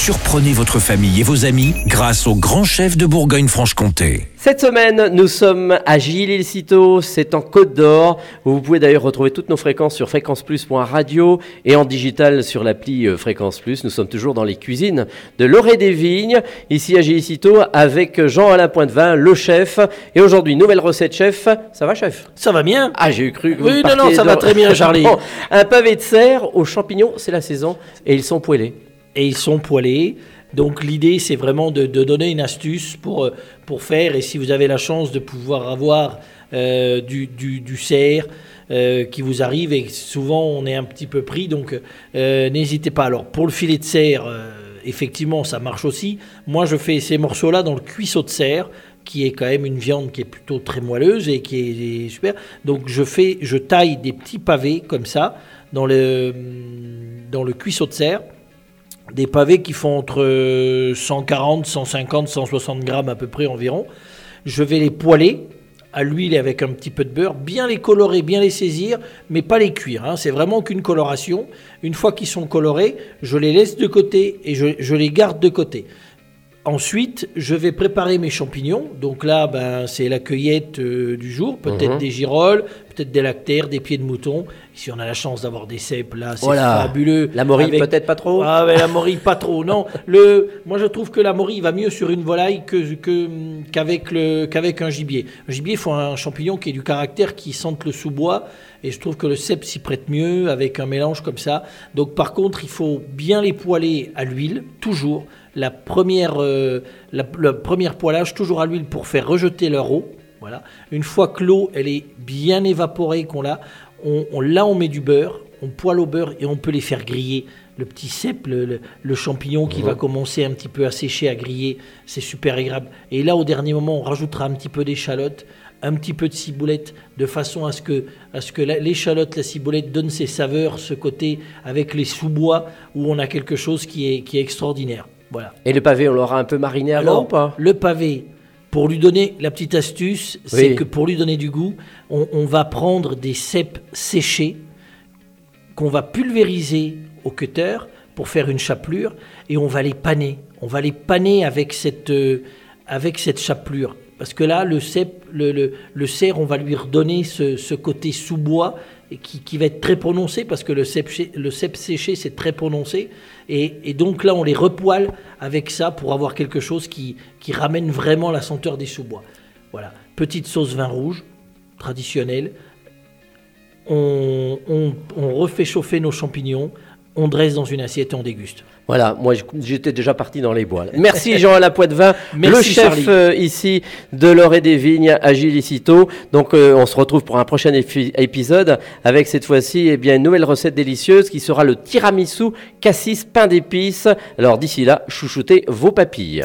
Surprenez votre famille et vos amis grâce au grand chef de Bourgogne-Franche-Comté. Cette semaine, nous sommes à Gilles-il-Citeaux, c'est en Côte d'Or. Vous pouvez d'ailleurs retrouver toutes nos fréquences sur fréquenceplus.radio et en digital sur l'appli euh, Fréquence Plus. Nous sommes toujours dans les cuisines de l'Orée des Vignes, ici à Gilles-il-Citeaux, avec Jean-Alain Pointevin, le chef. Et aujourd'hui, nouvelle recette chef. Ça va, chef? Ça va bien Ah, j'ai eu cru que vous Oui, non, non, ça va très bien, Charlie. Bon, un pavé de serre aux champignons, c'est la saison, et ils sont poêlés. Et ils sont poêlés. Donc l'idée, c'est vraiment de, donner une astuce pour, euh, pour faire. Et si vous avez la chance de pouvoir avoir euh, du, du, cerf euh, qui vous arrive, et souvent on est un petit peu pris, donc n'hésitez pas. Alors pour le filet de cerf, effectivement, ça marche aussi. Moi, je fais ces morceaux-là dans le cuisseau de cerf qui est quand même une viande qui est plutôt très moelleuse et qui est super. Donc je fais, je taille des petits pavés comme ça dans le dans le cuisseau de cerf des pavés qui font entre 140, 150, 160 grammes à peu près environ. Je vais les poêler à l'huile et avec un petit peu de beurre, bien les colorer, bien les saisir, mais pas les cuire. hein. C'est vraiment qu'une coloration. Une fois qu'ils sont colorés, je les laisse de côté et je, je les garde de côté. Ensuite, je vais préparer mes champignons. Donc là, ben, c'est la cueillette euh, du jour. Peut-être Mhm. des girolles, peut-être des lactaires, des pieds de mouton. Si on a la chance d'avoir des cèpes, là, c'est Voilà. fabuleux. La morille, Avec- peut-être pas trop ah ouais, la morille pas trop. Non, le, moi je trouve que la morille va mieux sur une volaille que qu'avec le qu'avec un gibier. Un gibier, il faut un champignon qui ait du caractère, qui sente le sous-bois, et je trouve que le cèpe s'y prête mieux avec un mélange comme ça. Donc par contre, il faut bien les poêler à l'huile, toujours. La première, euh, la, le premier poêlage toujours à l'huile pour faire rejeter leur eau. Voilà. Une fois que l'eau elle est bien évaporée, qu'on l'a, on, on- là on met du beurre, on poêle au beurre et on peut les faire griller. Le petit cèpe, le, le- le champignon qui va commencer un petit peu à sécher, à griller, c'est super agréable. Et là au dernier moment, on rajoutera un petit peu d'échalote, un petit peu de ciboulette, de façon à ce que, à ce que la- l'échalote, la ciboulette donne ses saveurs, ce côté avec les sous-bois où on a quelque chose qui est, qui est extraordinaire. Voilà. Et le pavé, on l'aura un peu mariné avant Alors, ou pas? le pavé, pour lui donner la petite astuce, c'est Oui. que pour lui donner du goût, on, on va prendre des cèpes séchés qu'on va pulvériser au cutter pour faire une chapelure et on va les paner. On va les paner avec cette, euh, avec cette chapelure. Parce que là, le cèpe, le, le, le cerf, on va lui redonner ce, ce côté sous-bois qui, qui va être très prononcé parce que le cèpe, le cèpe séché, c'est très prononcé. Et, et donc là, on les repoile avec ça pour avoir quelque chose qui, qui ramène vraiment la senteur des sous-bois. Voilà. Petite sauce vin rouge, traditionnelle. On, on- on refait chauffer nos champignons, on dresse dans une assiette et on déguste. Voilà, moi j'étais déjà parti dans les bois. là. Merci Jean-Alain Poitvin, Merci, le chef euh, ici de l'Orée des Vignes à Gilicito. Donc euh, on se retrouve pour un prochain épi- épisode avec cette fois-ci eh bien une nouvelle recette délicieuse qui sera le tiramisu cassis pain d'épices. Alors d'ici là, chouchoutez vos papilles.